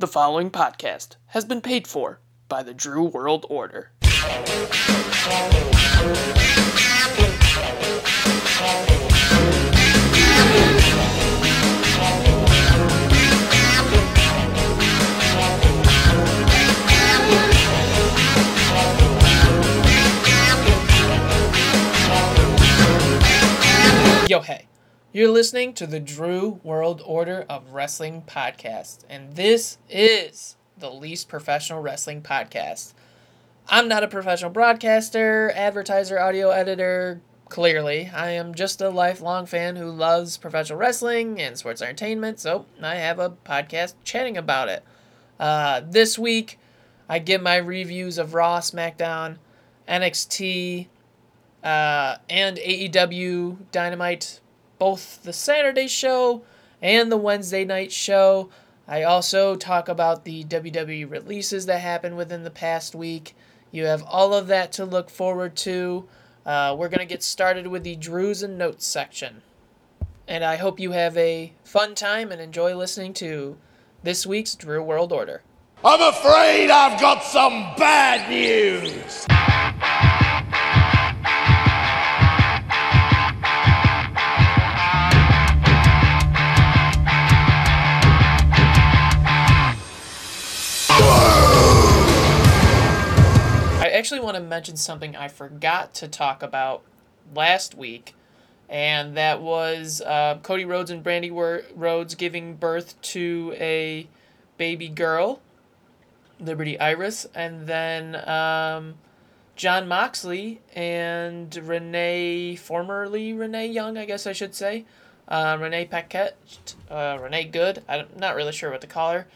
The following podcast has been paid for by the Drew World Order. Yo, hey. You're listening to the Drew World Order of Wrestling podcast, and this is the least professional wrestling podcast. I'm not a professional broadcaster, advertiser, audio editor. Clearly, I am just a lifelong fan who loves professional wrestling and sports entertainment, so I have a podcast chatting about it. Uh, this week, I give my reviews of Raw, SmackDown, NXT, uh, and AEW Dynamite, both the Saturday show and the Wednesday night show. I also talk about the WWE releases that happened within the past week. You have all of that to look forward to. Uh, we're going to get started with the Drews and Notes section. And I hope you have a fun time and enjoy listening to this week's Drew World Order. I'm afraid I've got some bad news. Actually want to mention something I forgot to talk about last week, and that was uh, Cody Rhodes and Brandi Rhodes giving birth to a baby girl, Liberty Iris, and then um, Jon Moxley and Renee, formerly Renee Young, I guess I should say, uh, Renee Paquette, uh, Renee Good, I'm not really sure what to call her.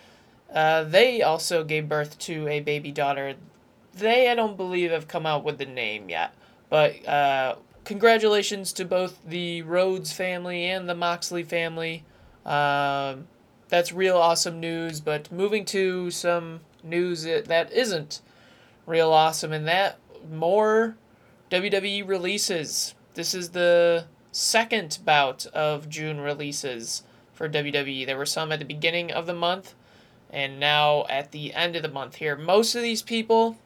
Uh, they also gave birth to a baby daughter. They, I don't believe, have come out with the name yet. But uh, congratulations to both the Rhodes family and the Moxley family. Um, that's real awesome news. But moving to some news that that isn't real awesome, and that more WWE releases. This is the second bout of June releases for WWE. There were some at the beginning of the month and now at the end of the month here. Most of these people,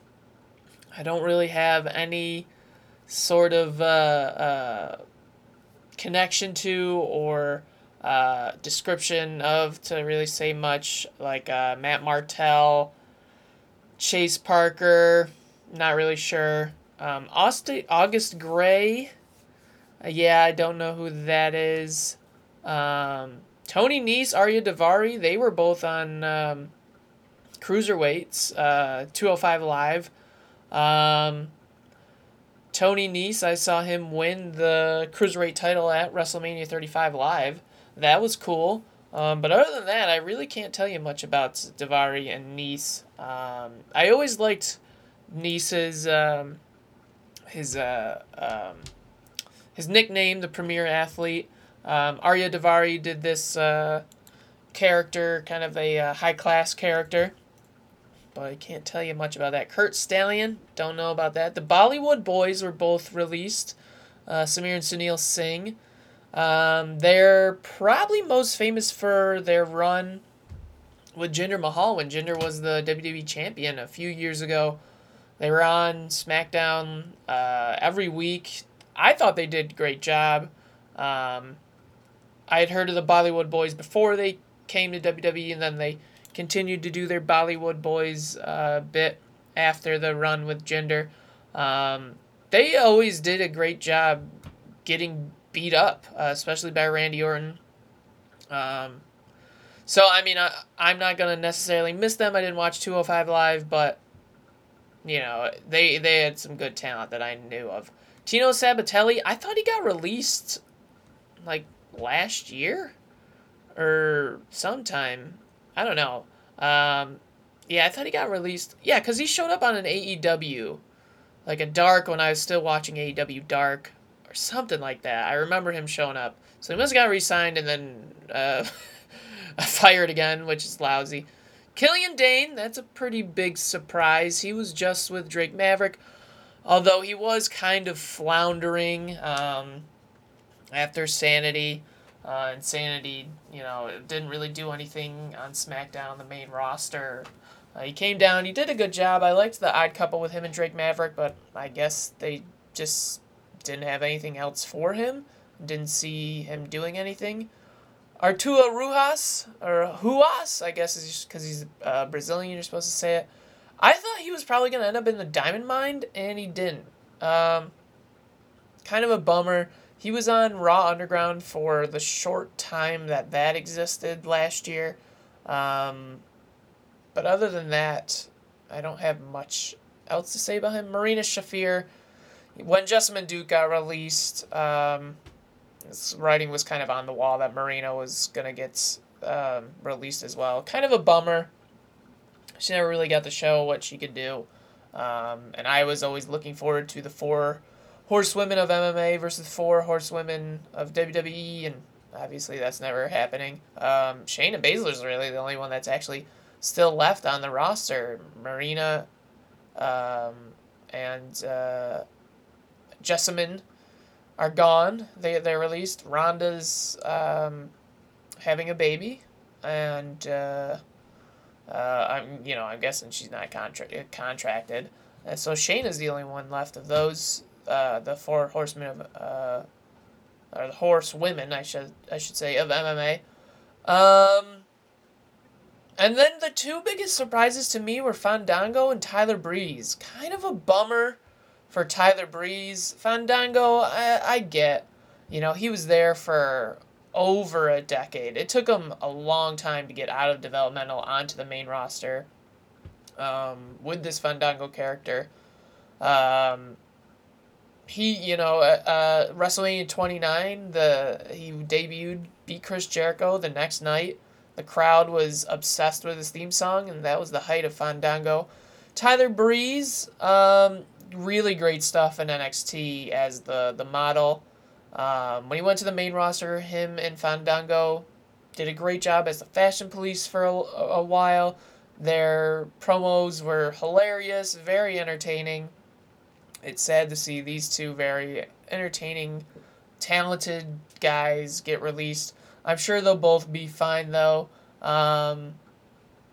I don't really have any sort of uh, uh, connection to or uh, description of to really say much. Like uh, Matt Martell, Chase Parker, not really sure. Um, Aust- August Gray, uh, yeah, I don't know who that is. Um, Tony Nese, Ariya Daivari, they were both on um, cruiserweights, uh, 205 Live. Um, Tony Nese, I saw him win the cruiserweight title at WrestleMania 35 Live. That was cool. Um, but other than that, I really can't tell you much about Daivari and Nese. Um, I always liked Nese's um, his uh, um, his nickname, the Premier Athlete. Um, Ariya Daivari did this uh, character, kind of a uh, high class character, but I can't tell you much about that. Curt Stallion, don't know about that. The Bollywood Boys were both released. Uh, Samir and Sunil Singh. Um, they're probably most famous for their run with Jinder Mahal when Jinder was the WWE champion a few years ago. They were on SmackDown uh, every week. I thought they did a great job. Um, I had heard of the Bollywood Boys before they came to WWE, and then they continued to do their Bollywood Boys uh, bit after the run with Jinder. Um, they always did a great job getting beat up, uh, especially by Randy Orton. Um, so I mean, I, I'm not gonna necessarily miss them. I didn't watch 205 live, but you know they they had some good talent that I knew of. Tino Sabbatelli, I thought he got released like last year or sometime. I don't know. Um, yeah, I thought he got released. Yeah, because he showed up on an AEW, like a Dark when I was still watching AEW Dark or something like that. I remember him showing up. So he must have got re signed and then uh, fired again, which is lousy. Killian Dain, that's a pretty big surprise. He was just with Drake Maverick, although he was kind of floundering um, after Sanity. Uh, Insanity, you know, didn't really do anything on SmackDown, on the main roster. Uh, he came down, he did a good job. I liked the odd couple with him and Drake Maverick, but I guess they just didn't have anything else for him. Didn't see him doing anything. Arturo Ruas, or Huas, I guess, is because he's uh, Brazilian, you're supposed to say it. I thought he was probably going to end up in the Diamond Mine, and he didn't. Um, kind of a bummer. He was on Raw Underground for the short time that that existed last year. Um, but other than that, I don't have much else to say about him. Marina Shafir, when Jessamyn Duke got released, um, this writing was kind of on the wall that Marina was going to get um, released as well. Kind of a bummer. She never really got to show what she could do. Um, and I was always looking forward to the four horsewomen of MMA versus four horsewomen of WWE, and obviously that's never happening. Um, Shayna Baszler's really the only one that's actually still left on the roster. Marina um, and uh, Jessamyn are gone. They they're released. Ronda's um, having a baby, and uh, uh, I'm you know I'm guessing she's not contra- contracted. So Shayna's the only one left of those uh, the four horsemen of uh, or the horse women I should I should say of MMA. Um, and then the two biggest surprises to me were Fandango and Tyler Breeze. Kind of a bummer for Tyler Breeze. Fandango, I, I get. You know, he was there for over a decade. It took him a long time to get out of developmental onto the main roster um, with this Fandango character. Um, he, you know, uh, uh, WrestleMania 29, the he debuted, beat Chris Jericho the next night. The crowd was obsessed with his theme song, and that was the height of Fandango. Tyler Breeze, um, really great stuff in NXT as the the model. Um, when he went to the main roster, him and Fandango did a great job as the fashion police for a, a while. Their promos were hilarious, very entertaining. It's sad to see these two very entertaining, talented guys get released. I'm sure they'll both be fine though. Um,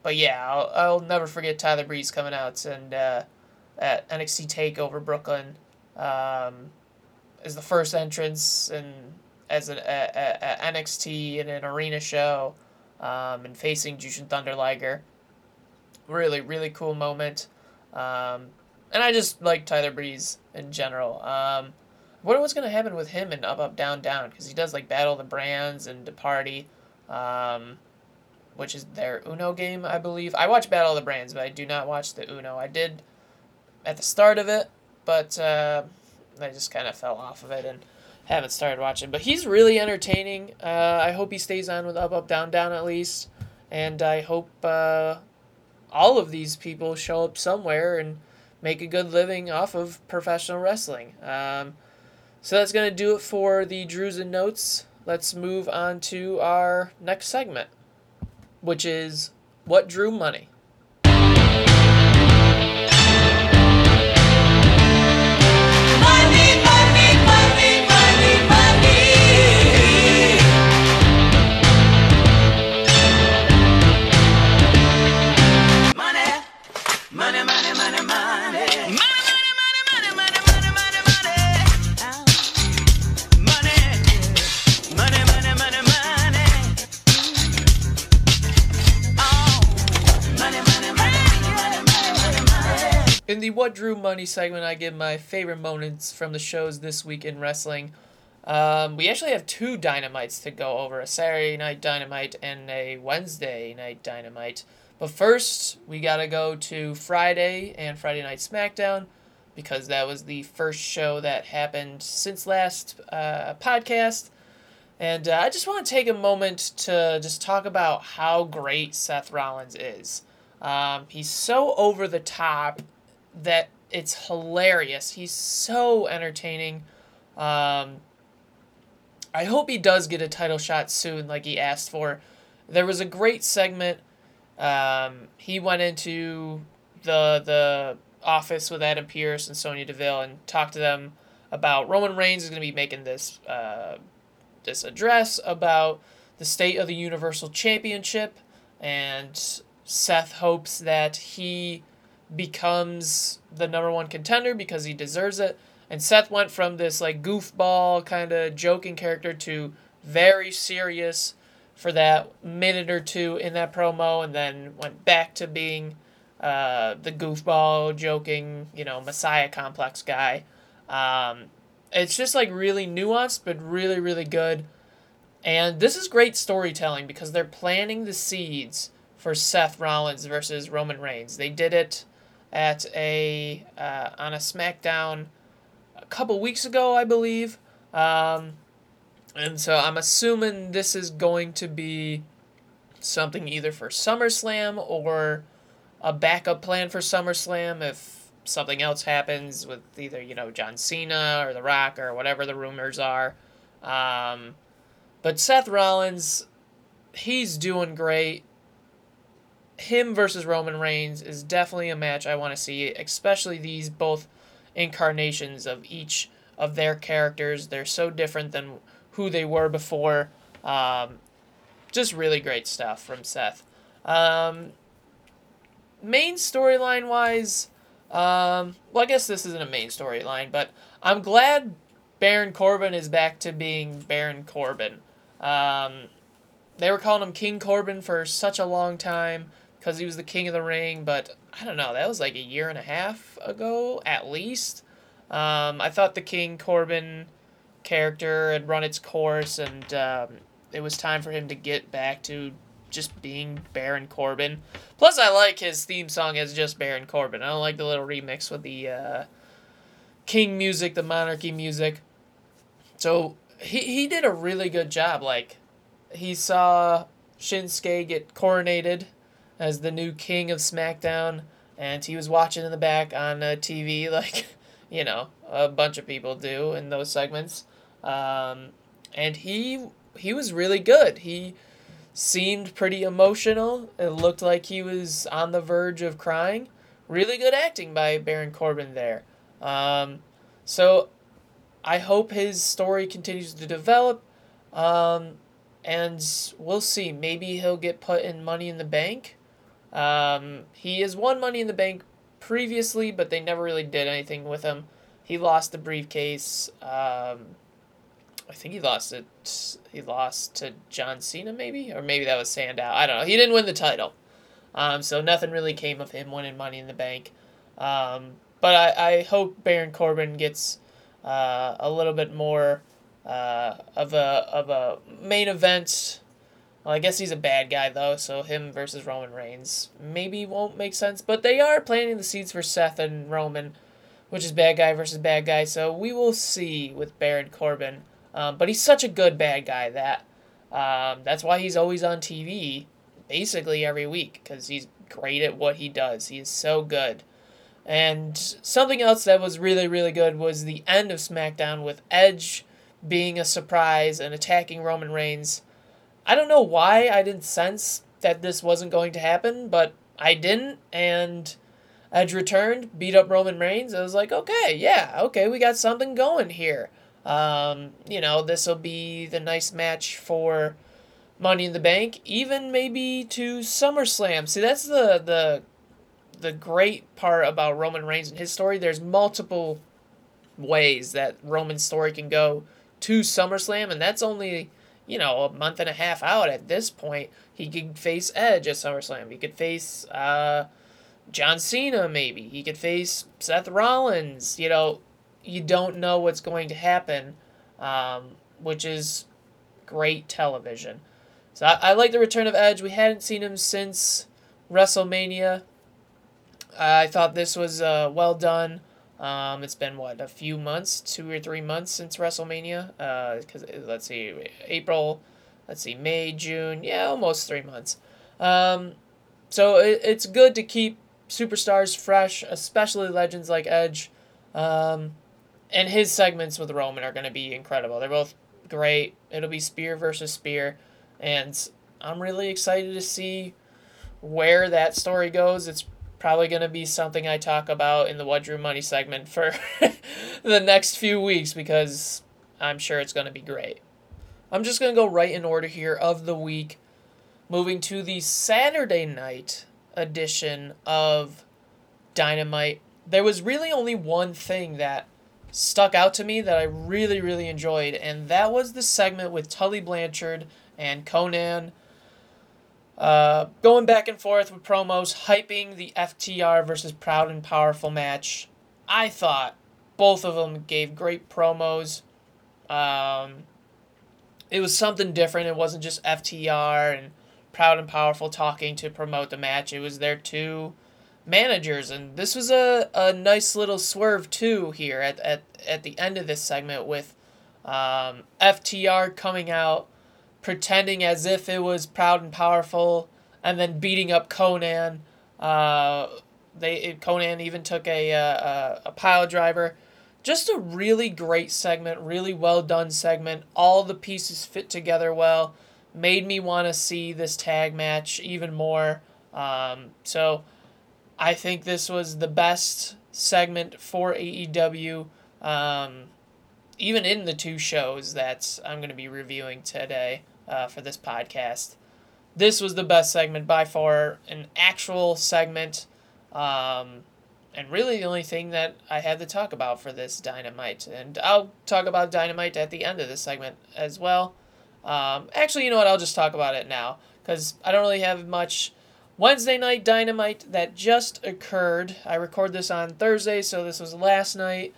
but yeah, I'll, I'll never forget Tyler Breeze coming out and uh, at NXT Takeover Brooklyn um, as the first entrance and as an a, a, a NXT in an arena show um, and facing Jushin Thunder Liger. Really, really cool moment. Um, and I just like Tyler Breeze in general. Um, I wonder what's gonna happen with him in Up Up Down Down because he does like Battle the Brands and The Party, um, which is their Uno game, I believe. I watch Battle the Brands, but I do not watch the Uno. I did at the start of it, but uh, I just kind of fell off of it and haven't started watching. But he's really entertaining. Uh, I hope he stays on with Up Up Down Down at least, and I hope uh, all of these people show up somewhere and make a good living off of professional wrestling. Um, so that's going to do it for the Drews and Notes. Let's move on to our next segment, which is What Drew Money. Money, money, Drew Money segment, I give my favorite moments from the shows this week in wrestling. Um, we actually have two dynamites to go over a Saturday night dynamite and a Wednesday night dynamite. But first, we gotta go to Friday and Friday Night SmackDown because that was the first show that happened since last uh, podcast. And uh, I just want to take a moment to just talk about how great Seth Rollins is. Um, he's so over the top that it's hilarious. He's so entertaining. Um, I hope he does get a title shot soon, like he asked for. There was a great segment. Um, he went into the the office with Adam Pearce and Sonya Deville and talked to them about Roman Reigns is going to be making this uh, this address about the state of the Universal Championship, and Seth hopes that he becomes the number one contender because he deserves it. And Seth went from this like goofball kind of joking character to very serious for that minute or two in that promo, and then went back to being uh, the goofball, joking, you know, Messiah complex guy. Um, it's just like really nuanced, but really, really good. And this is great storytelling because they're planting the seeds for Seth Rollins versus Roman Reigns. They did it at a uh, on a SmackDown a couple weeks ago, I believe. Um, and so I'm assuming this is going to be something either for SummerSlam or a backup plan for SummerSlam if something else happens with either, you know, John Cena or The Rock or whatever the rumors are. Um, but Seth Rollins, he's doing great. Him versus Roman Reigns is definitely a match I want to see, especially these both incarnations of each of their characters. They're so different than who they were before. Um, just really great stuff from Seth. Um, main storyline wise, um, well, I guess this isn't a main storyline, but I'm glad Baron Corbin is back to being Baron Corbin. Um, they were calling him King Corbin for such a long time because he was the king of the ring, but I don't know, that was like a year and a half ago at least. Um, I thought the King Corbin character had run its course, and um, it was time for him to get back to just being Baron Corbin. Plus, I like his theme song as just Baron Corbin. I don't like the little remix with the uh, King music, the monarchy music. So he he did a really good job. Like he saw Shinsuke get coronated as the new king of SmackDown, and he was watching in the back on uh, TV, like you know a bunch of people do in those segments. Um, and he he was really good. He seemed pretty emotional. It looked like he was on the verge of crying. Really good acting by Baron Corbin there. Um, so I hope his story continues to develop. Um, and we'll see. Maybe he'll get put in Money in the Bank. Um, he has won Money in the Bank previously, but they never really did anything with him. He lost the briefcase. Um, I think he lost it. He lost to John Cena, maybe, or maybe that was Sandow. I don't know. He didn't win the title, um, so nothing really came of him winning Money in the Bank. Um, but I, I hope Baron Corbin gets uh, a little bit more uh, of a of a main event. Well, I guess he's a bad guy though, so him versus Roman Reigns maybe won't make sense. But they are planting the seeds for Seth and Roman, which is bad guy versus bad guy. So we will see with Baron Corbin. Um, but he's such a good bad guy that um, that's why he's always on TV basically every week because he's great at what he does. He is so good. And something else that was really, really good was the end of SmackDown with Edge being a surprise and attacking Roman Reigns. I don't know why I didn't sense that this wasn't going to happen, but I didn't, and Edge returned, beat up Roman Reigns. I was like, okay, yeah, okay, we got something going here. Um, you know, this will be the nice match for Money in the Bank, even maybe to SummerSlam. See, that's the the the great part about Roman Reigns and his story. There's multiple ways that Roman's story can go to SummerSlam, and that's only you know a month and a half out at this point. He could face Edge at SummerSlam. He could face uh, John Cena, maybe. He could face Seth Rollins. You know, you don't know what's going to happen, um, which is great television. So I, I like the return of Edge. We hadn't seen him since WrestleMania. I thought this was uh, well done. Um, it's been what a few months, two or three months since WrestleMania. Because uh, let's see, April, let's see, May, June, yeah, almost three months. Um, so it, it's good to keep superstars fresh, especially legends like Edge. Um, and his segments with Roman are going to be incredible. They're both great. It'll be spear versus spear, and I'm really excited to see where that story goes. It's probably going to be something I talk about in the What Drew Money segment for the next few weeks because I'm sure it's going to be great. I'm just going to go right in order here of the week, moving to the Saturday night edition of Dynamite. There was really only one thing that stuck out to me that I really, really enjoyed, and that was the segment with Tully Blanchard and Konnan uh, going back and forth with promos, hyping the FTR versus Proud and Powerful match. I thought both of them gave great promos. Um, it was something different. It wasn't just FTR and Proud and Powerful talking to promote the match. It was their two managers, and this was a, a nice little swerve too here at, at, at the end of this segment with um, FTR coming out pretending as if it was proud and powerful, and then beating up Konnan. Uh, they Konnan even took a, a a pile driver. Just a really great segment, really well done segment. All the pieces fit together well. Made me want to see this tag match even more. Um, so, I think this was the best segment for AEW. Um, even in the two shows that I'm going to be reviewing today uh, for this podcast. This was the best segment by far, an actual segment, um, and really the only thing that I had to talk about for this Dynamite. And I'll talk about Dynamite at the end of this segment as well. Um, actually, you know what? I'll just talk about it now because I don't really have much. Wednesday night Dynamite that just occurred. I record this on Thursday, so this was last night.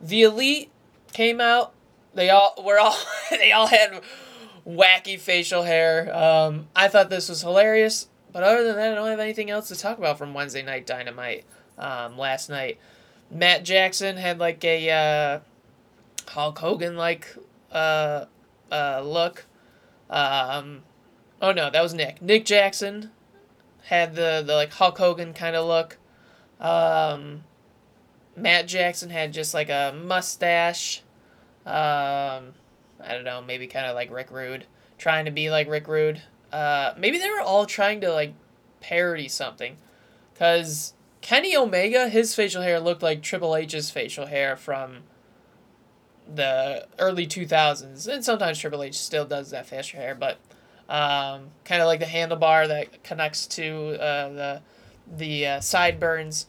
The Elite came out. They all were all they all had wacky facial hair. Um, I thought this was hilarious, but other than that, I don't have anything else to talk about from Wednesday Night Dynamite um, last night. Matt Jackson had like a uh, Hulk Hogan like uh, uh, look. Um, oh no, that was Nick. Nick Jackson had the, the like Hulk Hogan kind of look. Um, Matt Jackson had just like a mustache. Um, I don't know, maybe kind of like Rick Rude, trying to be like Rick Rude. Uh, maybe they were all trying to like parody something, because Kenny Omega, his facial hair looked like Triple H's facial hair from the early 2000s, and sometimes Triple H still does that facial hair, but um, kind of like the handlebar that connects to uh, the the uh, sideburns.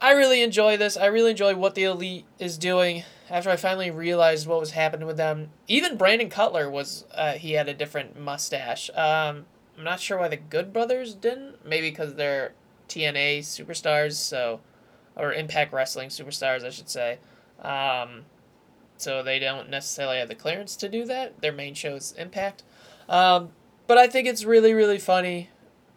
I really enjoy this. I really enjoy what the Elite is doing after I finally realized what was happening with them. Even Brandon Cutler was uh, he had a different mustache. Um, I'm not sure why the Good Brothers didn't. Maybe because they're TNA superstars, so or Impact Wrestling superstars, I should say. Um, so they don't necessarily have the clearance to do that. Their main show is Impact. Um, but I think it's really really funny,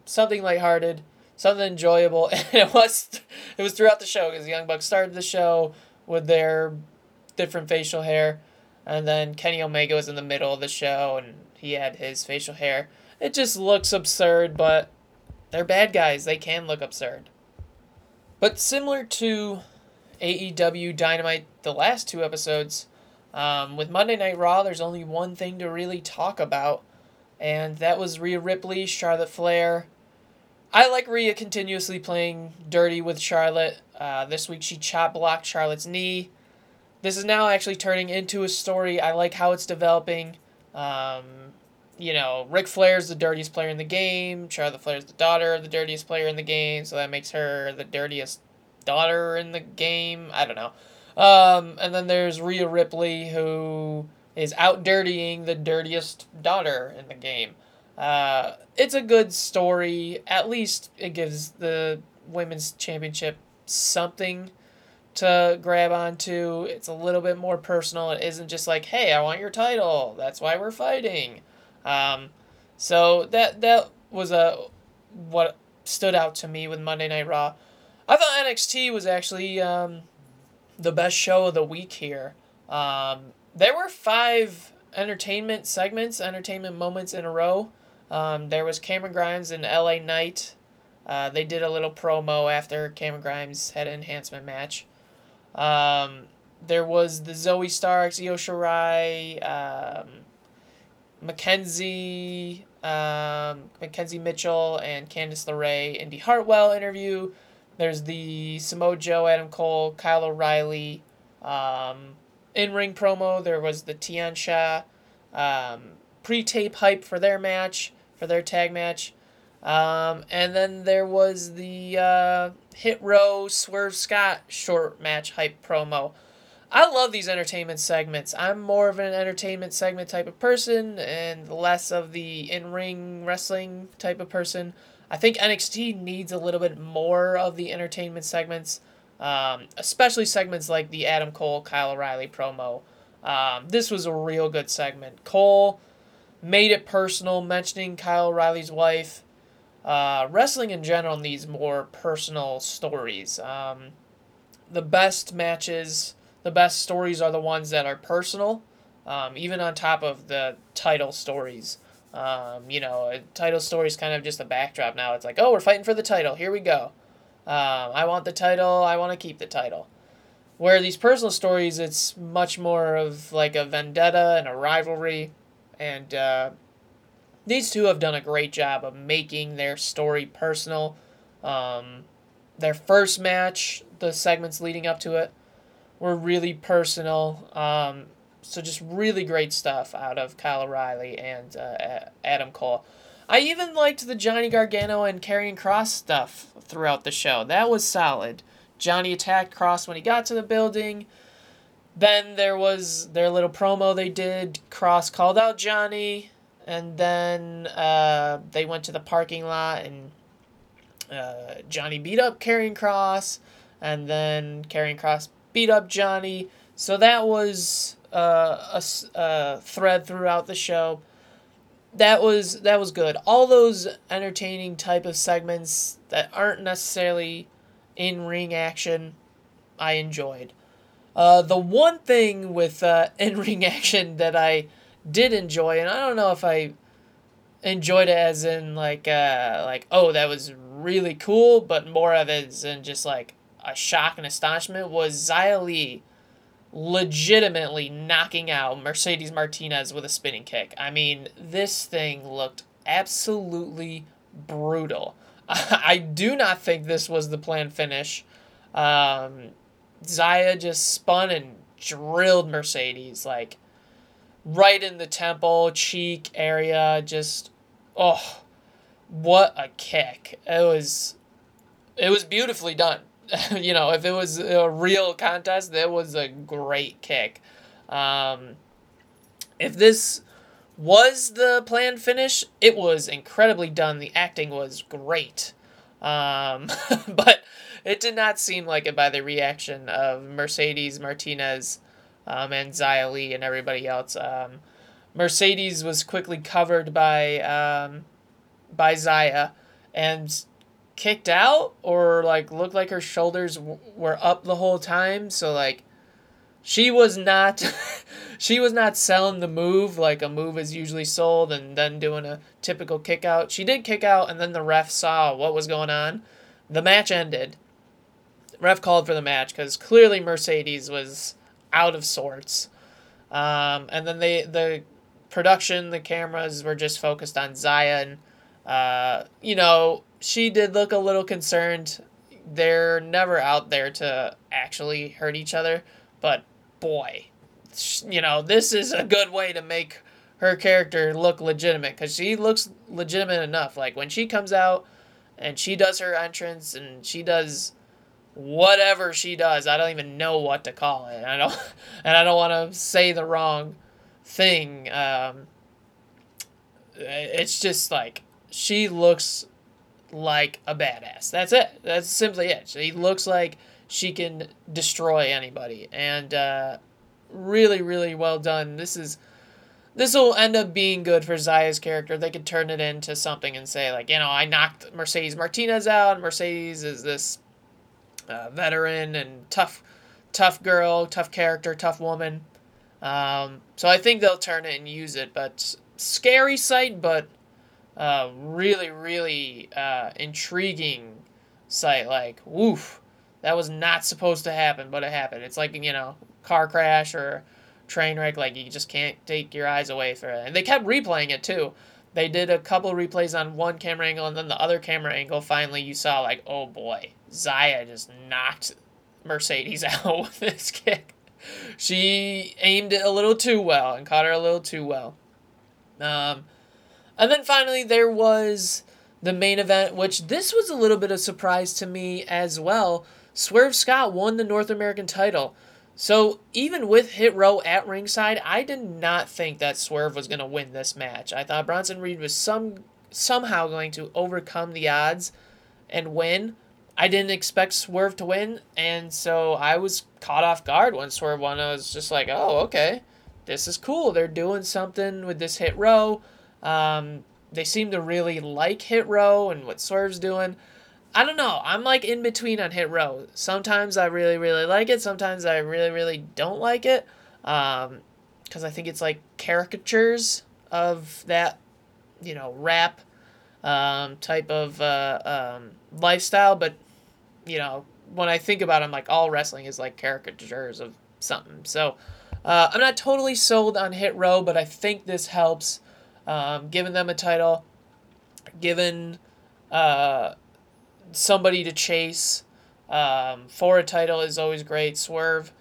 something lighthearted something enjoyable, and it was it was throughout the show because Young Bucks started the show with their different facial hair, and then Kenny Omega was in the middle of the show and he had his facial hair. It just looks absurd, but they're bad guys. They can look absurd. But similar to AEW Dynamite, the last two episodes, um, with Monday Night Raw, there's only one thing to really talk about, and that was Rhea Ripley, Charlotte Flair, I like Rhea continuously playing dirty with Charlotte. Uh, this week she chop blocked Charlotte's knee. This is now actually turning into a story. I like how it's developing. Um, you know, Ric Flair's the dirtiest player in the game. Charlotte Flair's the daughter of the dirtiest player in the game, so that makes her the dirtiest daughter in the game. I don't know. Um, and then there's Rhea Ripley, who is out dirtying the dirtiest daughter in the game. Uh, it's a good story. At least it gives the women's championship something to grab onto. It's a little bit more personal. It isn't just like, "Hey, I want your title. That's why we're fighting." Um, so that that was a what stood out to me with Monday Night Raw. I thought NXT was actually um, the best show of the week here. Um, there were five entertainment segments, entertainment moments in a row. Um, there was Cameron Grimes and LA Knight. Uh, they did a little promo after Cameron Grimes had an enhancement match. Um, there was the Zoey Starks, Io Shirai, um, Mackenzie, um, Mackenzie Mitchell, and Candice LeRae, Indi Hartwell interview. There's the Samoa Joe, Adam Cole, Kyle O'Reilly um, in ring promo. There was the Tian Sha um, pre-tape hype for their match, for their tag match. Um, and then there was the uh, Hit Row Swerve Scott short match hype promo. I love these entertainment segments. I'm more of an entertainment segment type of person and less of the in ring wrestling type of person. I think NXT needs a little bit more of the entertainment segments, um, especially segments like the Adam Cole Kyle O'Reilly promo. Um, this was a real good segment. Cole made it personal, mentioning Kyle O'Reilly's wife. Uh, wrestling in general needs more personal stories. Um, the best matches, the best stories are the ones that are personal, um, even on top of the title stories. Um, you know, a title story is kind of just a backdrop now. It's like, oh, we're fighting for the title. Here we go. Um, I want the title. I want to keep the title. Where these personal stories, it's much more of like a vendetta and a rivalry. And uh, these two have done a great job of making their story personal. Um, their first match, the segments leading up to it, were really personal. Um, so just really great stuff out of Kyle O'Reilly and uh, Adam Cole. I even liked the Johnny Gargano and Karrion Kross stuff throughout the show. That was solid. Johnny attacked Kross when he got to the building. Then there was their little promo they did. Kross called out Johnny, and then uh, they went to the parking lot, and uh, Johnny beat up Karrion Kross, and then Karrion Kross beat up Johnny. So that was uh, a, a thread throughout the show. That was that was good. All those entertaining type of segments that aren't necessarily in ring action, I enjoyed. Uh, the one thing with uh, in ring action that I did enjoy, and I don't know if I enjoyed it as in like uh, like oh that was really cool, but more of it in just like a shock and astonishment was Li legitimately knocking out Mercedes Martinez with a spinning kick. I mean, this thing looked absolutely brutal. I do not think this was the planned finish. Um, Xia just spun and drilled Mercedes like right in the temple cheek area. Just oh, what a kick! It was, it was beautifully done. you know, if it was a real contest, that was a great kick. Um, if this was the planned finish, it was incredibly done. The acting was great. Um, but it did not seem like it by the reaction of Mercedes Martinez um, and Xia Li and everybody else. Um, Mercedes was quickly covered by um, by Xia and kicked out or like looked like her shoulders w- were up the whole time. So like she was not she was not selling the move like a move is usually sold and then doing a typical kick out. She did kick out and then the ref saw what was going on. The match ended. Ref called for the match because clearly mercedes was out of sorts um, and then they the production the cameras were just focused on and uh, you know she did look a little concerned. They're never out there to actually hurt each other, but boy, you know, this is a good way to make her character look legitimate because she looks legitimate enough. Like when she comes out and she does her entrance and she does whatever she does, I don't even know what to call it. I don't, and I don't want to say the wrong thing. Um, it's just like she looks like a badass. That's it. That's simply it. She looks like she can destroy anybody, and uh, really, really well done. This is this will end up being good for Xia's character. They could turn it into something and say like, you know, I knocked Mercedes Martinez out. Mercedes is this uh, veteran and tough, tough girl, tough character, tough woman. Um, so I think they'll turn it and use it. But scary sight, but uh, really, really uh, intriguing sight. Like, woof, that was not supposed to happen, but it happened. It's like, you know, car crash or train wreck. Like, you just can't take your eyes away from it. And they kept replaying it, too. They did a couple replays on one camera angle, and then the other camera angle, finally, you saw, like, oh boy, Xia just knocked Mercedes out with this kick. She aimed it a little too well and caught her a little too well. Um, and then finally, there was the main event, which this was a little bit of surprise to me as well. Swerve Scott won the North American title. So even with Hit Row at ringside, I did not think that Swerve was going to win this match. I thought Bronson Reed was some somehow going to overcome the odds and win. I didn't expect Swerve to win, and so I was caught off guard when Swerve won. I was just like, oh, okay, this is cool. They're doing something with this Hit Row. Um, they seem to really like Hit Row and what Swerve's doing. I don't know. I'm like in between on Hit Row. Sometimes I really, really like it. Sometimes I really, really don't like it. Um, because I think it's like caricatures of that, you know, rap um, type of uh, um, lifestyle. But, you know, when I think about it, I'm like, all wrestling is like caricatures of something. So uh, I'm not totally sold on Hit Row, but I think this helps. Um, giving them a title, given uh, somebody to chase um, for a title is always great. Swerve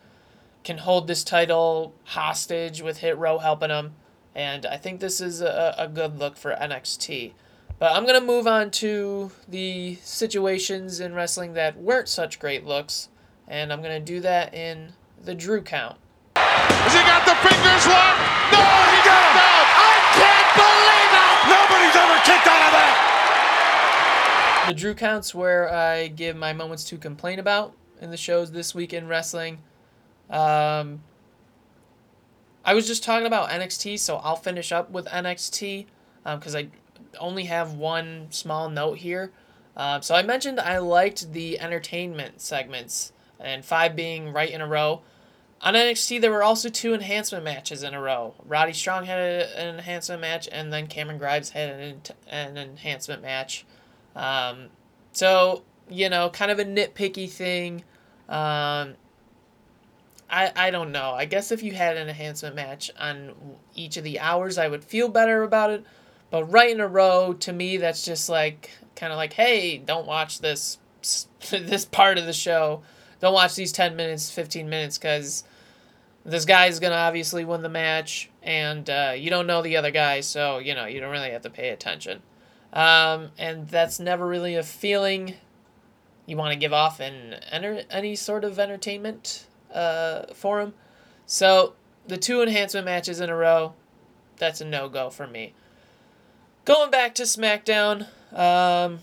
can hold this title hostage with Hit Row helping him, and I think this is a, a good look for NXT. But I'm going to move on to the situations in wrestling that weren't such great looks, and I'm going to do that in the Drew count. Has he got the fingers locked? No, he got him. I can't believe it. Nobody's ever kicked out of that. the Drew counts where I give my moments to complain about in the shows this week in wrestling. Um, I was just talking about NXT, so I'll finish up with NXT because I only have one small note here. Uh, so I mentioned I liked the entertainment segments, and five being right in a row. On NXT, there were also two enhancement matches in a row. Roddy Strong had an enhancement match, and then Cameron Grimes had an, an enhancement match. Um, so you know, kind of a nitpicky thing. Um, I I don't know. I guess if you had an enhancement match on each of the hours, I would feel better about it. But right in a row, to me, that's just like kind of like, hey, don't watch this this part of the show. Don't watch these ten minutes, fifteen minutes, because this guy is gonna obviously win the match, and uh, you don't know the other guy, so you know you don't really have to pay attention. Um, and that's never really a feeling you want to give off in enter- any sort of entertainment uh, forum. So the two enhancement matches in a row, that's a no go for me. Going back to SmackDown, um,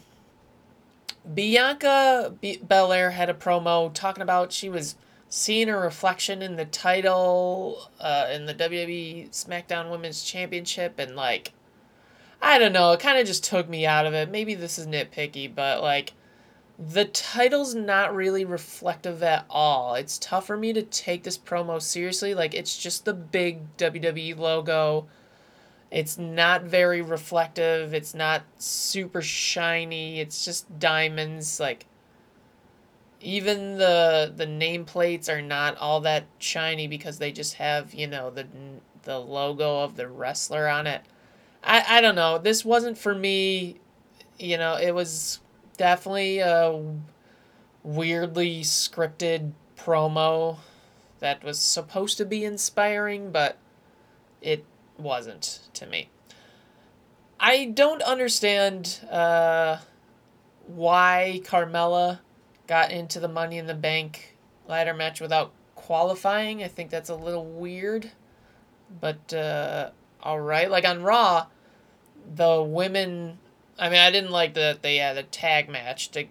Bianca B- Belair had a promo talking about she was seeing her reflection in the title uh, in the WWE SmackDown Women's Championship, and like, I don't know, it kind of just took me out of it. Maybe this is nitpicky, but like, the title's not really reflective at all. It's tough for me to take this promo seriously. Like, it's just the big WWE logo. It's not very reflective. It's not super shiny. It's just diamonds. Like, even the the nameplates are not all that shiny because they just have you know the the logo of the wrestler on it. I I don't know. This wasn't for me. You know, it was definitely a weirdly scripted promo that was supposed to be inspiring, but it wasn't to me. I don't understand uh, why Carmella got into the Money in the Bank ladder match without qualifying. I think that's a little weird, but uh, all right. Like on Raw, the women. I mean, I didn't like that they had a tag match to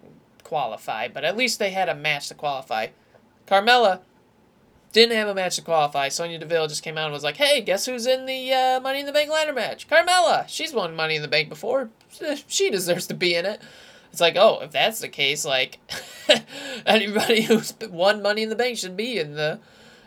qualify, but at least they had a match to qualify. Carmella didn't have a match to qualify. Sonya Deville just came out and was like, "Hey, guess who's in the uh, Money in the Bank ladder match? Carmella. She's won Money in the Bank before. She deserves to be in it." It's like, oh, if that's the case, like anybody who's won Money in the Bank should be in the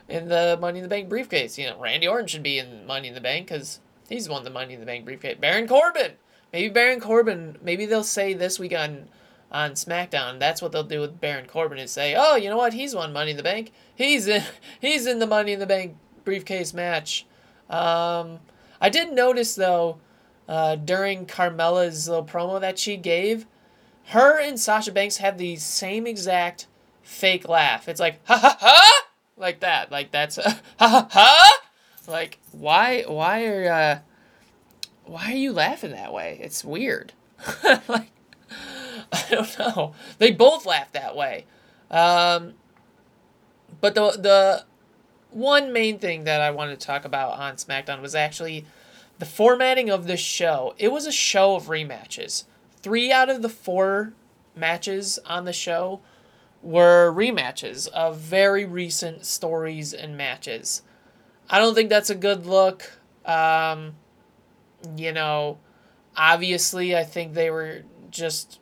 in the Money in the Bank briefcase. You know, Randy Orton should be in Money in the Bank because he's won the Money in the Bank briefcase. Baron Corbin, maybe Baron Corbin. Maybe they'll say this week on on SmackDown. That's what they'll do with Baron Corbin is say, oh, you know what? He's won Money in the Bank. He's in he's in the Money in the Bank briefcase match. Um, I did notice though, uh, during Carmella's little promo that she gave, her and Sasha Banks had the same exact fake laugh. It's like ha ha ha, like that. Like that's ha ha ha. Like why why are uh, why are you laughing that way? It's weird. like, I don't know. They both laugh that way. Um, but the the one main thing that I wanted to talk about on SmackDown was actually the formatting of this show. It was a show of rematches. Three out of the four matches on the show were rematches of very recent stories and matches. I don't think that's a good look. Um, you know, obviously, I think they were just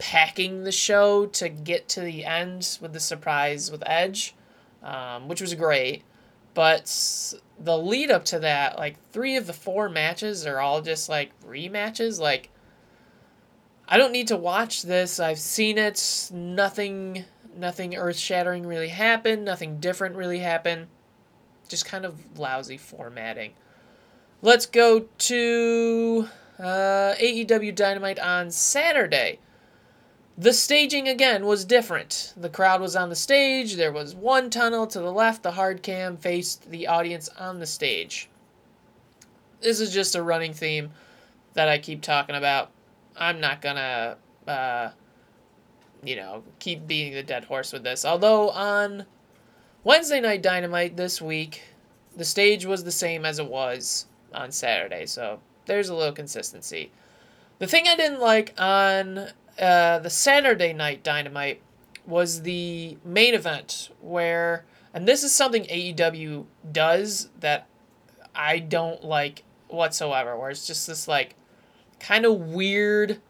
packing the show to get to the end with the surprise with Edge, um, which was great. But the lead up to that, like three of the four matches are all just like rematches. Like, I don't need to watch this. I've seen it. Nothing, nothing earth shattering really happened. Nothing different really happened. Just kind of lousy formatting. Let's go to uh, AEW Dynamite on Saturday. The staging again was different. The crowd was on the stage. There was one tunnel to the left. The hard cam faced the audience on the stage. This is just a running theme that I keep talking about. I'm not gonna, uh, you know, keep beating the dead horse with this. Although on Wednesday Night Dynamite this week, the stage was the same as it was on Saturday, so there's a little consistency. The thing I didn't like on uh, the Saturday night Dynamite was the main event where, and this is something AEW does that I don't like whatsoever, where it's just this like kind of weird,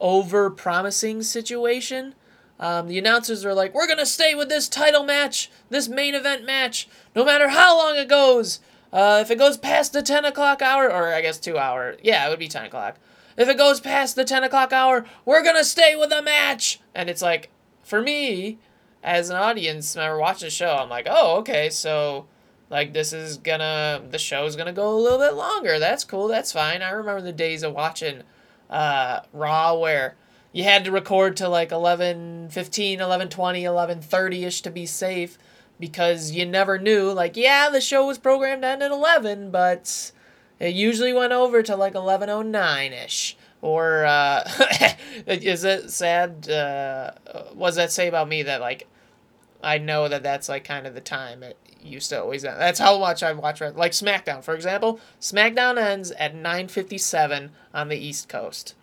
over promising situation. Um, the announcers are like, we're going to stay with this title match, this main event match, no matter how long it goes. Uh, if it goes past the 10 o'clock hour, or I guess 2 hour, yeah, it would be 10 o'clock. If it goes past the 10 o'clock hour, we're going to stay with the match. And it's like, for me, as an audience member watching the show, I'm like, oh, okay, so like this is gonna the show's gonna go a little bit longer. That's cool, that's fine. I remember the days of watching uh Raw where you had to record to like 11 15 11 20 11 30 ish to be safe because you never knew like yeah the show was programmed to end at 11 but it usually went over to like 1109 ish or uh is it sad uh what does that say about me that like I know that that's like kind of the time it used to always end. That's how much I watch like SmackDown, for example. SmackDown ends at 9:57 on the East Coast.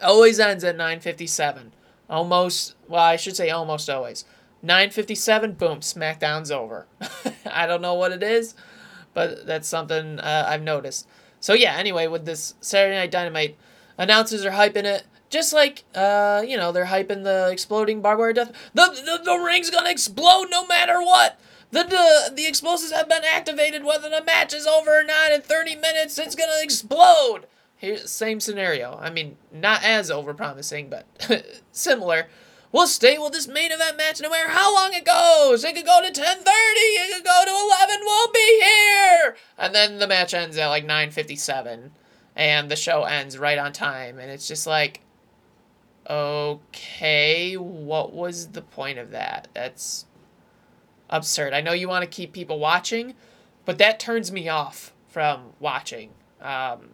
Always ends at 9:57. Almost, well, I should say almost always. 9:57, boom, SmackDown's over. I don't know what it is, but that's something uh, I've noticed. So yeah, anyway, with this Saturday Night Dynamite, announcers are hyping it. Just like, uh, you know, they're hyping the exploding barbed wire death. The, the, the ring's gonna explode no matter what. The, the, the explosives have been activated whether the match is over or not in 30 minutes. It's gonna explode. Same scenario. I mean, not as overpromising, but similar. We'll stay with this main event match no matter how long it goes. It could go to 10:30. It could go to 11. We'll be. And then the match ends at like 9:57, and the show ends right on time. And it's just like, okay, what was the point of that? That's absurd. I know you want to keep people watching, but that turns me off from watching. Um,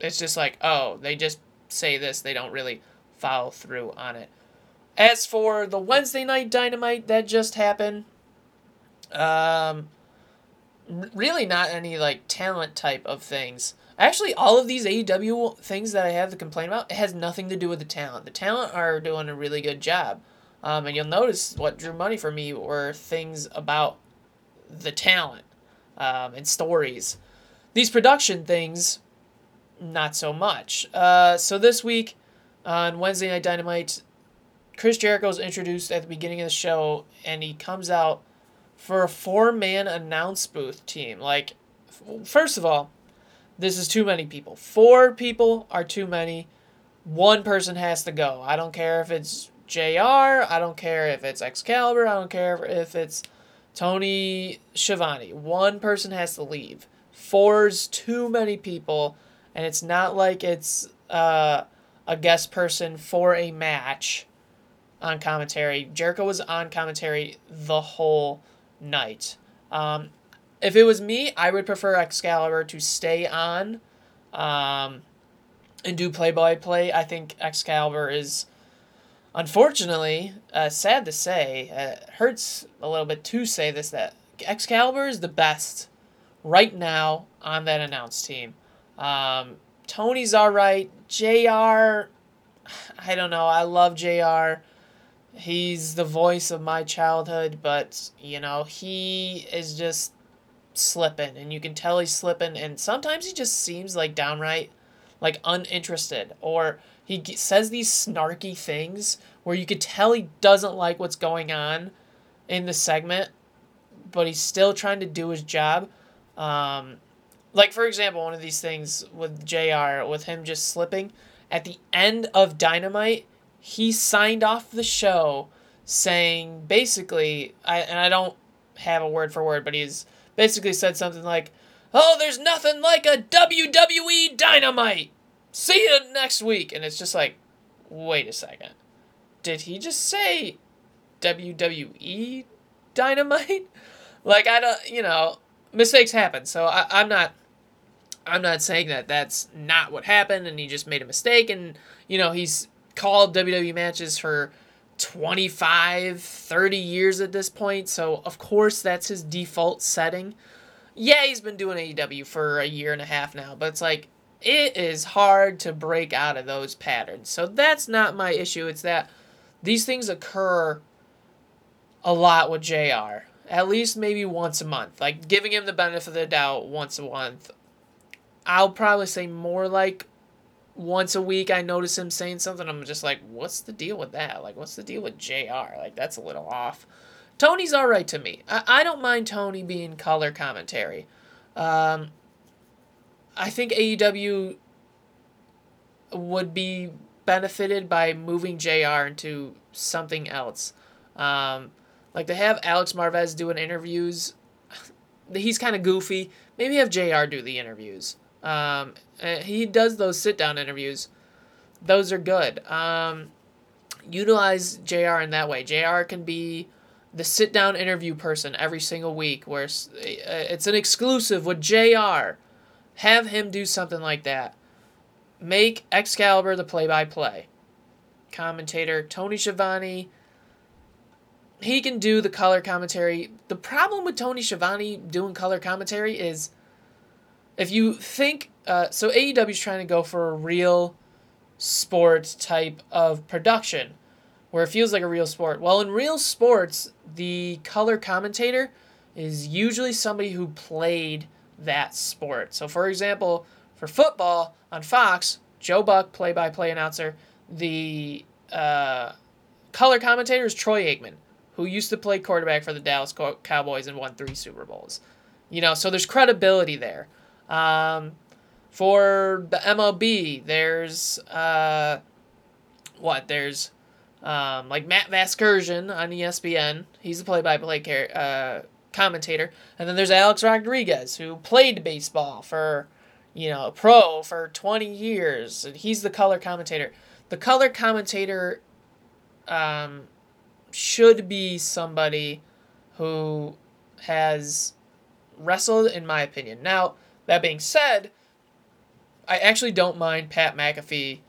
it's just like, oh, they just say this, they don't really follow through on it. As for the Wednesday night dynamite that just happened, um, really not any like talent type of things. Actually, all of these AEW things that I have to complain about, it has nothing to do with the talent. The talent are doing a really good job. Um, and you'll notice what drew money for me were things about the talent um, and stories. These production things, not so much. Uh, so this week on Wednesday Night Dynamite, Chris Jericho is introduced at the beginning of the show, and he comes out for a four man announce booth team. Like, first of all, this is too many people. Four people are too many. One person has to go. I don't care if it's JR. I don't care if it's Excalibur. I don't care if it's Tony Schiavone. One person has to leave. Four's too many people, and it's not like it's uh, a guest person for a match on commentary. Jericho was on commentary the whole night. Um, if it was me, I would prefer Excalibur to stay on um, and do play by play. I think Excalibur is, unfortunately, uh, sad to say, uh, hurts a little bit to say this that Excalibur is the best right now on that announced team. Um, Tony's all right. JR, I don't know. I love JR. He's the voice of my childhood, but, you know, he is just slipping, and you can tell he's slipping, and sometimes he just seems like downright, like, uninterested, or he says these snarky things where you could tell he doesn't like what's going on in the segment, but he's still trying to do his job. Um, like for example, one of these things with Jr. with him just slipping at the end of Dynamite, he signed off the show saying basically, I and I don't have a word for word, but he's basically said something like, "Oh, there's nothing like a WWE Dynamite. See you next week." And it's just like, wait a second, did he just say WWE Dynamite? Like I don't, you know, mistakes happen. So I, I'm not I'm not saying that that's not what happened and he just made a mistake and you know he's called WWE matches for 25 30 years at this point so of course that's his default setting. Yeah he's been doing AEW for a year and a half now but it's like it is hard to break out of those patterns. So that's not my issue it's that these things occur a lot with JR at least maybe once a month like giving him the benefit of the doubt once a month. I'll probably say more like once a week I notice him saying something. I'm just like, what's the deal with that? Like, what's the deal with JR? Like, that's a little off. Tony's all right to me. I, I don't mind Tony being color commentary. Um, I think AEW would be benefited by moving JR into something else. Um, like to have Alex Marvez doing interviews, he's kind of goofy. Maybe have JR do the interviews. Um, uh, he does those sit down interviews. Those are good. Um, utilize JR in that way. JR can be the sit down interview person every single week where it's, uh, it's an exclusive with JR. Have him do something like that. Make Excalibur the play by play commentator. Tony Schiavone, he can do the color commentary. The problem with Tony Schiavone doing color commentary is if you think uh, so AEW is trying to go for a real sport type of production where it feels like a real sport. Well, in real sports, the color commentator is usually somebody who played that sport. So, for example, for football on Fox, Joe Buck, play by play announcer, the uh, color commentator is Troy Aikman, who used to play quarterback for the Dallas Cowboys and won three Super Bowls. You know, so there's credibility there. Um, for the MLB, there's uh, what? There's um, like Matt Vasgersian on ESPN. He's a play-by-play car- uh, commentator, and then there's Alex Rodriguez who played baseball for you know pro for 20 years, and he's the color commentator. The color commentator um, should be somebody who has wrestled, in my opinion. Now, that being said, I actually don't mind Pat McAfee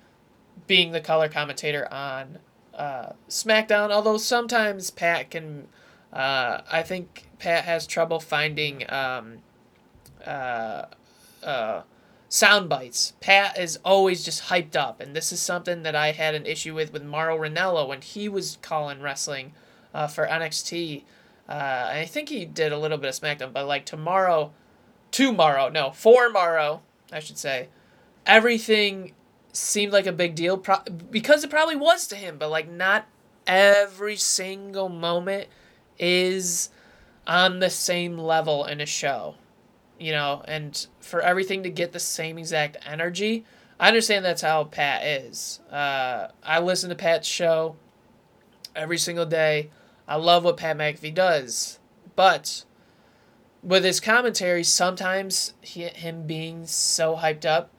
being the color commentator on uh, SmackDown, although sometimes Pat can. Uh, I think Pat has trouble finding um, uh, uh, sound bites. Pat is always just hyped up, and this is something that I had an issue with with Mauro Ranallo when he was calling wrestling uh, for NXT. Uh, I think he did a little bit of SmackDown, but like to Mauro, to Mauro, no, for tomorrow, I should say, everything seemed like a big deal. Pro- because it probably was to him, but like not every single moment is on the same level in a show, you know, and for everything to get the same exact energy, I understand that's how Pat is. Uh, I listen to Pat's show every single day. I love what Pat McAfee does, but with his commentary, sometimes he, him being so hyped up,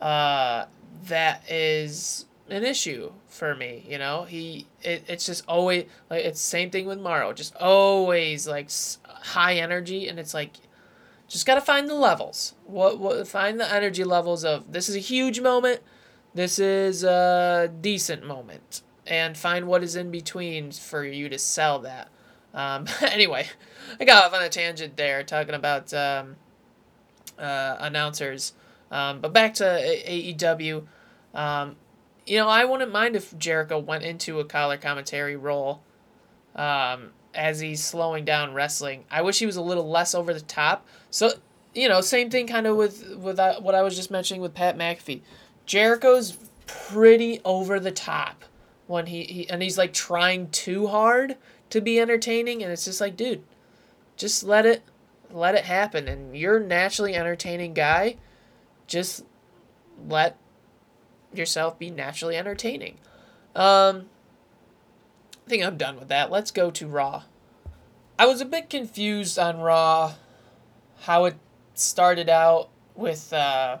uh, that is an issue for me. You know, he it, it's just always like it's same thing with Mauro, just always like high energy, and it's like just got to find the levels. What, what find the energy levels of this is a huge moment, this is a decent moment, and find what is in between for you to sell that. Um, anyway, I got off on a tangent there talking about um, uh, announcers. Um, but back to AEW. Um, you know, I wouldn't mind if Jericho went into a color commentary role um, as he's slowing down wrestling. I wish he was a little less over the top. So, you know, same thing kind of with with uh, what I was just mentioning with Pat McAfee. Jericho's pretty over the top when he, he and he's like trying too hard to be entertaining and it's just like, dude, just let it let it happen and you're naturally entertaining guy. Just let yourself be naturally entertaining. Um I think I'm done with that. Let's go to Raw. I was a bit confused on Raw how it started out with uh,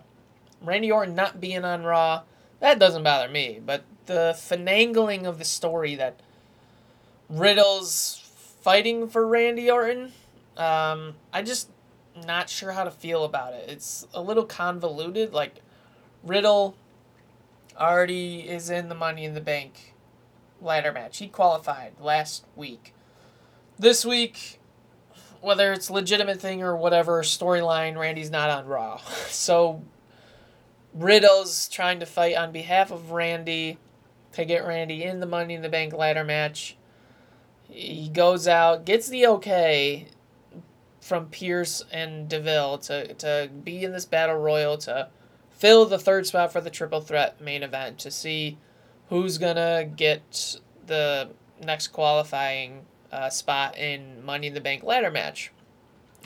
Randy Orton not being on Raw. That doesn't bother me, but the finagling of the story that Riddle's fighting for Randy Orton, um, I just not sure how to feel about it. It's a little convoluted. Like Riddle already is in the Money in the Bank ladder match. He qualified last week. This week, whether it's legitimate thing or whatever storyline, Randy's not on Raw. So Riddle's trying to fight on behalf of Randy to get Randy in the Money in the Bank ladder match. He goes out, gets the okay from Pearce and Deville to, to be in this battle royal to fill the third spot for the triple threat main event to see who's gonna get the next qualifying uh, spot in Money in the Bank ladder match.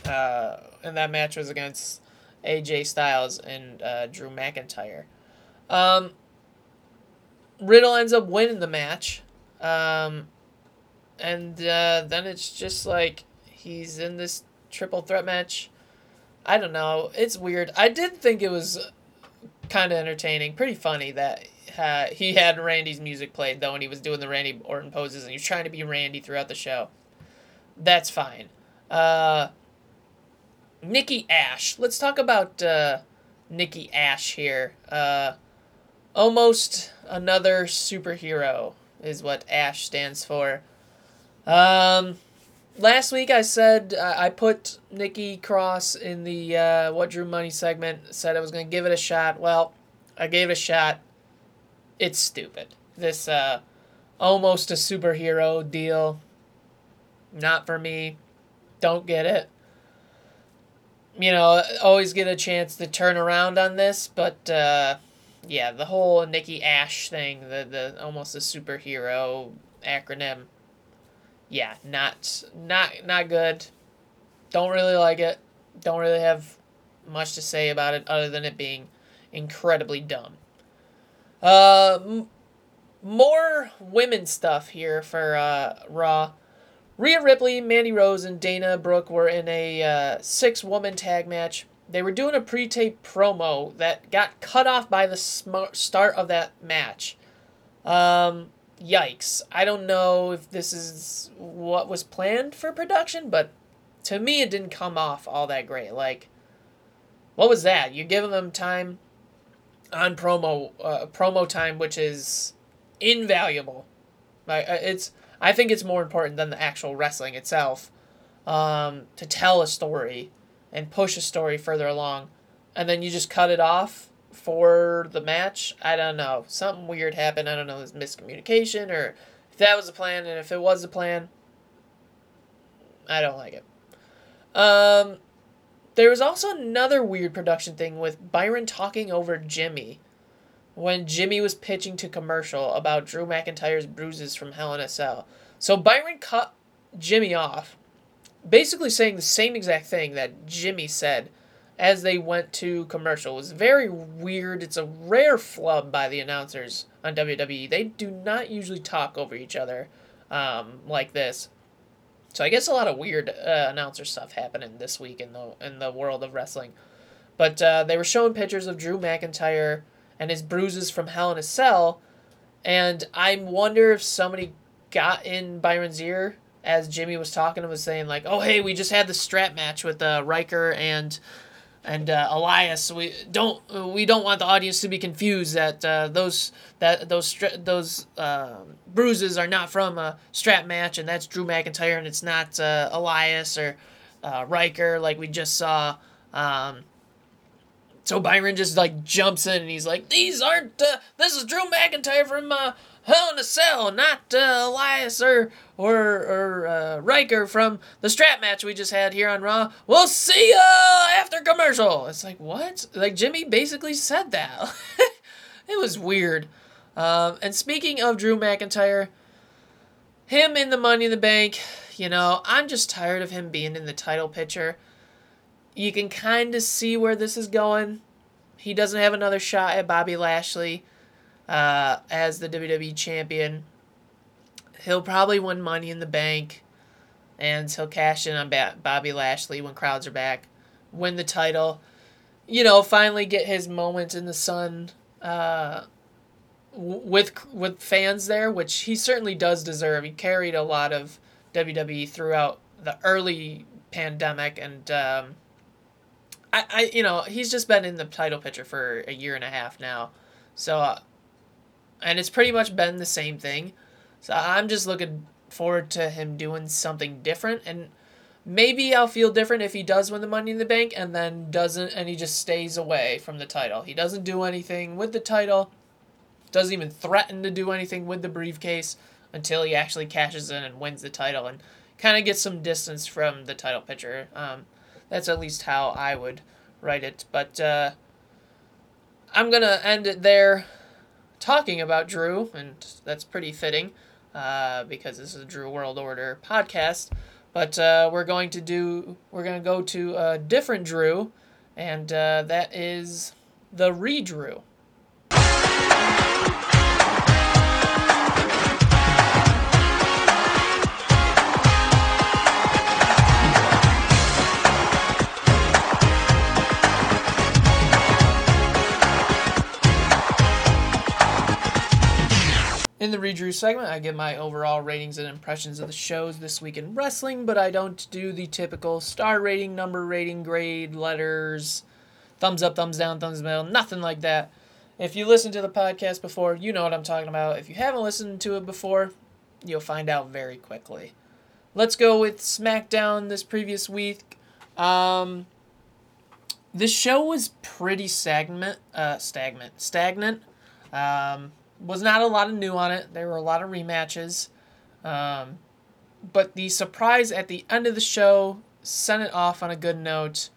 Uh, and that match was against AJ Styles and uh, Drew McIntyre. Um, Riddle ends up winning the match. Um, and uh, then it's just like he's in this triple threat match. I don't know. It's weird. I did think it was kind of entertaining, pretty funny that uh, he had Randy's music played though, and he was doing the Randy Orton poses, and he was trying to be Randy throughout the show. That's fine. Uh, Nikki Ash. Let's talk about uh, Nikki Ash here. Uh, almost another superhero is what Ash stands for. Um, last week I said uh, I put Nikki Cross in the uh, What Drew Money segment. Said I was gonna give it a shot. Well, I gave it a shot. It's stupid. This uh, almost a superhero deal. Not for me. Don't get it. You know, always get a chance to turn around on this, but uh, yeah, the whole Nikki Ash thing, the the almost a superhero acronym yeah, not not not good. Don't really like it. Don't really have much to say about it other than it being incredibly dumb. Uh, m- more women stuff here for uh, Raw. Rhea Ripley, Mandy Rose, and Dana Brooke were in a uh, six woman tag match. They were doing a pre tape promo that got cut off by the sm- start of that match. Um, yikes. I don't know if this is what was planned for production, but to me, it didn't come off all that great. Like, what was that? You're giving them time on promo, uh, promo time, which is invaluable. Like, it's, I think it's more important than the actual wrestling itself um, to tell a story and push a story further along, and then you just cut it off for the match. I don't know. Something weird happened. I don't know. It was miscommunication or if that was the plan, and if it was the plan, I don't like it. Um, there was also another weird production thing with Byron talking over Jimmy when Jimmy was pitching to commercial about Drew McIntyre's bruises from Hell in a Cell. So Byron cut Jimmy off, basically saying the same exact thing that Jimmy said as they went to commercial. It was very weird. It's a rare flub by the announcers on WWE. They do not usually talk over each other um, like this. So I guess a lot of weird uh, announcer stuff happening this week in the in the world of wrestling. But uh, they were showing pictures of Drew McIntyre and his bruises from Hell in a Cell, and I wonder if somebody got in Byron's ear as Jimmy was talking and was saying like, "Oh, hey, we just had the strap match with uh, Ryker and and uh, Elias. We don't we don't want the audience to be confused that uh, those that those those uh, bruises are not from a strap match, and that's Drew McIntyre, and it's not uh, Elias or uh, Ryker like we just saw." Um, so Byron just like jumps in and he's like, "These aren't. Uh, this is Drew McIntyre from Hell in a Cell, not uh, Elias or or or uh, Ryker from the strap match we just had here on Raw. We'll see ya after commercial." It's like what? Like Jimmy basically said that. it was weird. Um, and speaking of Drew McIntyre, him in the Money in the Bank, you know, I'm just tired of him being in the title picture. You can kind of see where this is going. He doesn't have another shot at Bobby Lashley uh, as the WWE champion. He'll probably win Money in the Bank, and he'll cash in on ba- Bobby Lashley when crowds are back, win the title, you know, finally get his moment in the sun uh, with with fans there, which he certainly does deserve. He carried a lot of WWE throughout the early pandemic, and um, I, I, you know, he's just been in the title picture for a year and a half now, so. And it's pretty much been the same thing. So I'm just looking forward to him doing something different and maybe I'll feel different if he does win the money in the bank and then doesn't and he just stays away from the title. He doesn't do anything with the title. Doesn't even threaten to do anything with the briefcase until he actually cashes in and wins the title and kind of gets some distance from the title picture. Um, that's at least how I would write it. But uh, I'm going to end it there talking about Drew, and that's pretty fitting uh, because this is a Drew World Order podcast. But uh, we're going to do, we're going to go to a different Drew, and uh, that is the Redrew. In the Redrew segment, I give my overall ratings and impressions of the shows this week in wrestling, but I don't do the typical star rating, number rating, grade, letters, thumbs up, thumbs down, thumbs down, nothing like that. If you listened to the podcast before, you know what I'm talking about. If you haven't listened to it before, you'll find out very quickly. Let's go with SmackDown this previous week. Um, this show was pretty stagnant. Uh, stagnant. Stagnant. Um, was not a lot of new on it. There were a lot of rematches. Um, but the surprise at the end of the show sent it off on a good note,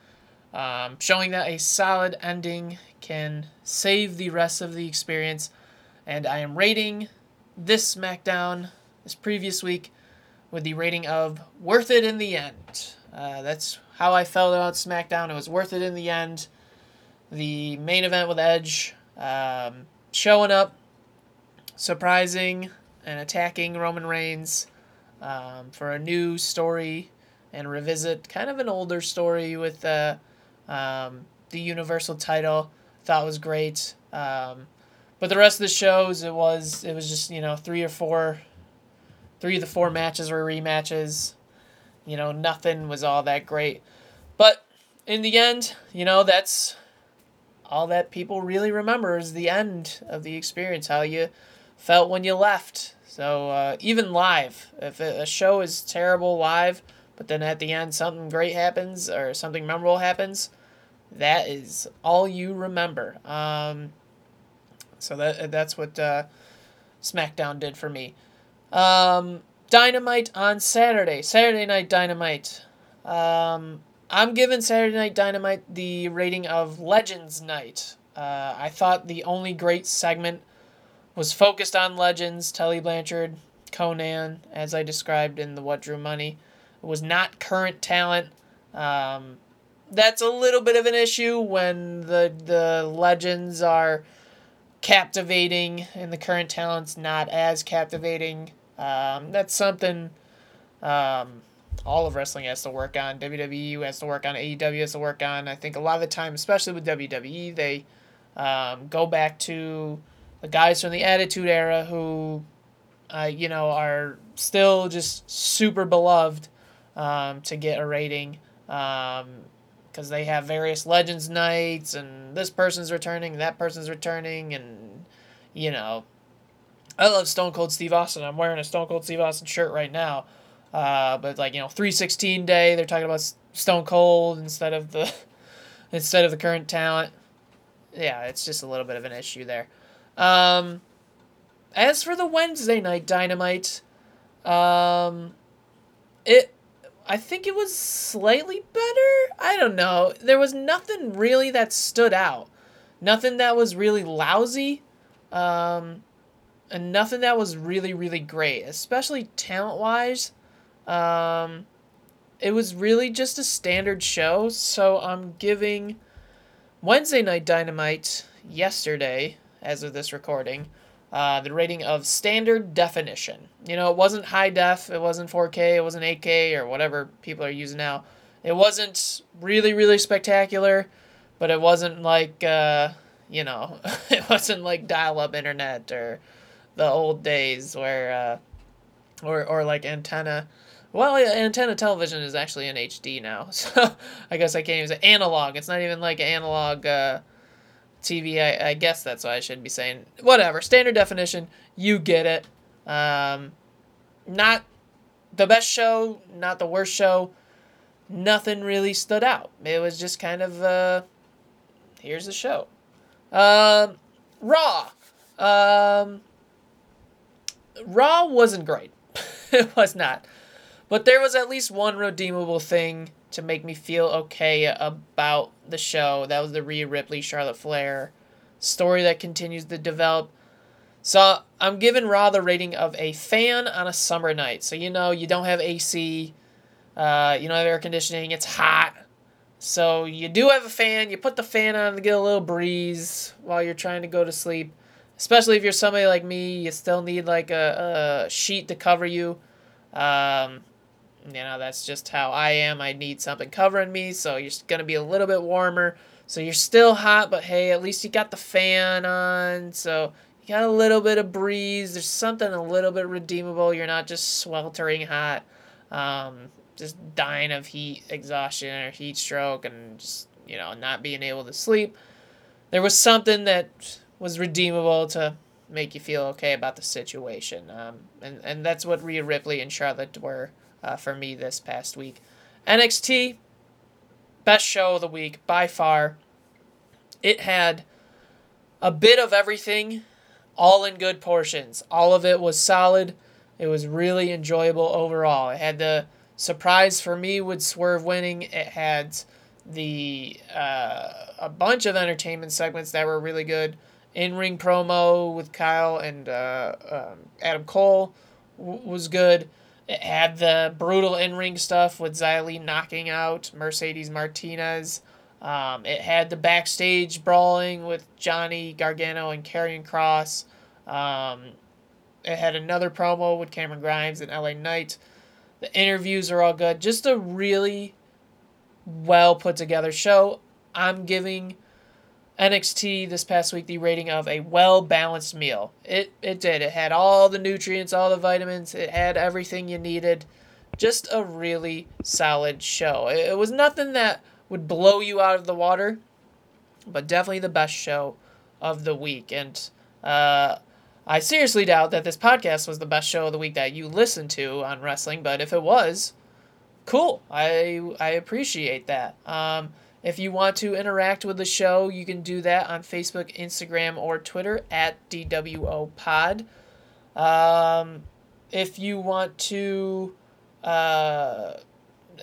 um, showing that a solid ending can save the rest of the experience. And I am rating this SmackDown, this previous week, with the rating of worth it in the end. Uh, that's how I felt about SmackDown. It was worth it in the end. The main event with Edge um, showing up, surprising and attacking Roman Reigns um, for a new story and revisit kind of an older story with the um, the Universal title. Thought was great. Um, but the rest of the shows, it was it was just you know three or four, three of the four matches were rematches. You know nothing was all that great, but in the end, you know that's all that people really remember is the end of the experience. How you felt when you left. So uh, even live, if a show is terrible live, but then at the end something great happens or something memorable happens, that is all you remember. Um, so that that's what uh, SmackDown did for me. Um, Dynamite on Saturday, Saturday Night Dynamite. Um, I'm giving Saturday Night Dynamite the rating of Legends Night. Uh, I thought the only great segment was focused on legends, Tully Blanchard, Konnan, as I described in the What Drew Money. It was not current talent. Um, that's a little bit of an issue when the the legends are captivating and the current talent's not as captivating. Um, that's something um, all of wrestling has to work on. WWE has to work on. AEW has to work on. I think a lot of the time, especially with WWE, they um, go back to the guys from the Attitude Era who uh, you know, are still just super beloved um, to get a rating because they have various Legends nights and this person's returning, that person's returning, and you know, I love Stone Cold Steve Austin. I'm wearing a Stone Cold Steve Austin shirt right now. Uh, but like you know, three sixteen day, they're talking about Stone Cold instead of the instead of the current talent. Yeah, it's just a little bit of an issue there. Um, as for the Wednesday night Dynamite, um, it I think it was slightly better. I don't know. There was nothing really that stood out. Nothing that was really lousy. Um, and nothing that was really really great, especially talent wise. Um, it was really just a standard show, so I'm giving Wednesday Night Dynamite yesterday, as of this recording, uh, the rating of standard definition. You know, it wasn't high def, it wasn't 4K, it wasn't 8K, or whatever people are using now. It wasn't really, really spectacular, but it wasn't like, uh, you know, it wasn't like dial up internet or the old days where, uh, or, or like antenna. Well, yeah, antenna television is actually in HD now, so I guess I can't even say analog. It's not even like analog uh, TV. I, I guess that's what I should be saying. Whatever, standard definition. You get it. Um, not the best show, not the worst show. Nothing really stood out. It was just kind of uh, here's the show. Um, Raw. Um, Raw wasn't great. it was not. But there was at least one redeemable thing to make me feel okay about the show. That was the Rhea Ripley, Charlotte Flair story that continues to develop. So I'm giving Raw the rating of a fan on a summer night. So you know you don't have AC, uh, you don't have air conditioning. It's hot. So you do have a fan. You put the fan on to get a little breeze while you're trying to go to sleep. Especially if you're somebody like me, you still need like a, a sheet to cover you. Um, you know, that's just how I am. I need something covering me, so you're going to be a little bit warmer. So you're still hot, but hey, at least you got the fan on, so you got a little bit of breeze. There's something a little bit redeemable. You're not just sweltering hot, um, just dying of heat exhaustion or heat stroke, and just, you know, not being able to sleep. There was something that was redeemable to make you feel okay about the situation. Um, and, and that's what Rhea Ripley and Charlotte were uh, for me this past week. NXT, best show of the week by far. It had a bit of everything, all in good portions. All of it was solid. It was really enjoyable overall. It had the surprise for me with Swerve winning. It had the uh, a bunch of entertainment segments that were really good. In ring promo with Kyle and uh, um, Adam Cole w- was good. It had the brutal in ring stuff with Xia Li knocking out Mercedes Martinez. Um, it had the backstage brawling with Johnny Gargano and Karrion Kross. Um, it had another promo with Cameron Grimes and LA Knight. The interviews are all good. Just a really well put together show. I'm giving NXT this past week the rating of a well balanced meal. It it did. It had all the nutrients, all the vitamins. It had everything you needed. Just a really solid show. It, it was nothing that would blow you out of the water, but definitely the best show of the week. And uh, I seriously doubt that this podcast was the best show of the week that you listened to on wrestling. But if it was, cool. I I appreciate that. Um, if you want to interact with the show, you can do that on Facebook, Instagram, or Twitter at DWO Pod. Um, if you want to uh,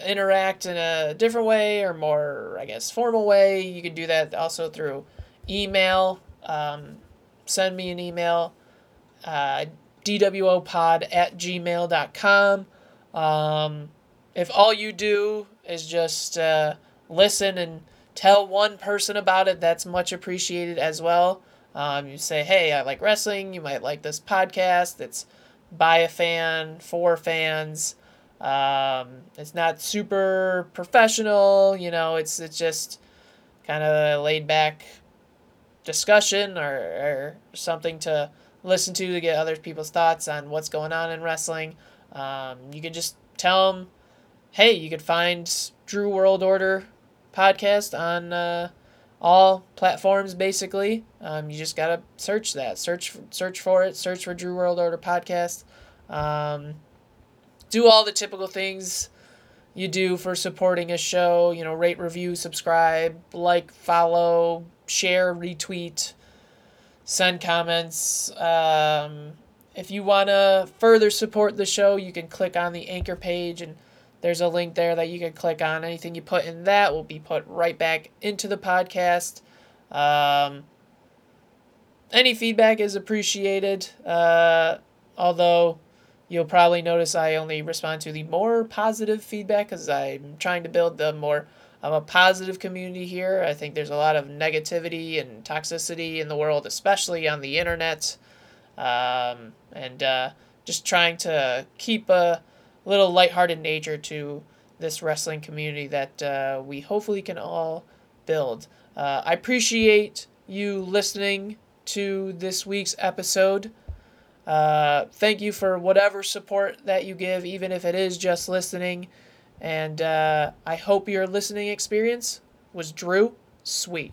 interact in a different way or more, I guess, formal way, you can do that also through email. Um, send me an email, uh, dwopod at gmail.com. Um, if all you do is just uh, listen and tell one person about it, that's much appreciated as well. Um, you say, hey, I like wrestling. You might like this podcast. It's by a fan, for fans. Um, it's not super professional, you know, it's, it's just kind of laid back discussion or, or something to listen to to get other people's thoughts on what's going on in wrestling. Um, you can just tell them, hey, you could find Drew World Order podcast on uh, all platforms basically. Um, you just gotta search that, search search for it, search for Drew World Order podcast. Um, do all the typical things you do for supporting a show. You know, rate, review, subscribe, like, follow, share, retweet, send comments. Um, if you want to further support the show, you can click on the anchor page and there's a link there that you can click on. Anything you put in that will be put right back into the podcast. Um, any feedback is appreciated. Uh, although you'll probably notice I only respond to the more positive feedback because I'm trying to build the more of a positive community here. I think there's a lot of negativity and toxicity in the world, especially on the internet. Um, and uh, just trying to keep a little lighthearted nature to this wrestling community that uh, we hopefully can all build. Uh, I appreciate you listening to this week's episode. Uh, thank you for whatever support that you give, even if it is just listening. And uh, I hope your listening experience was Drew sweet.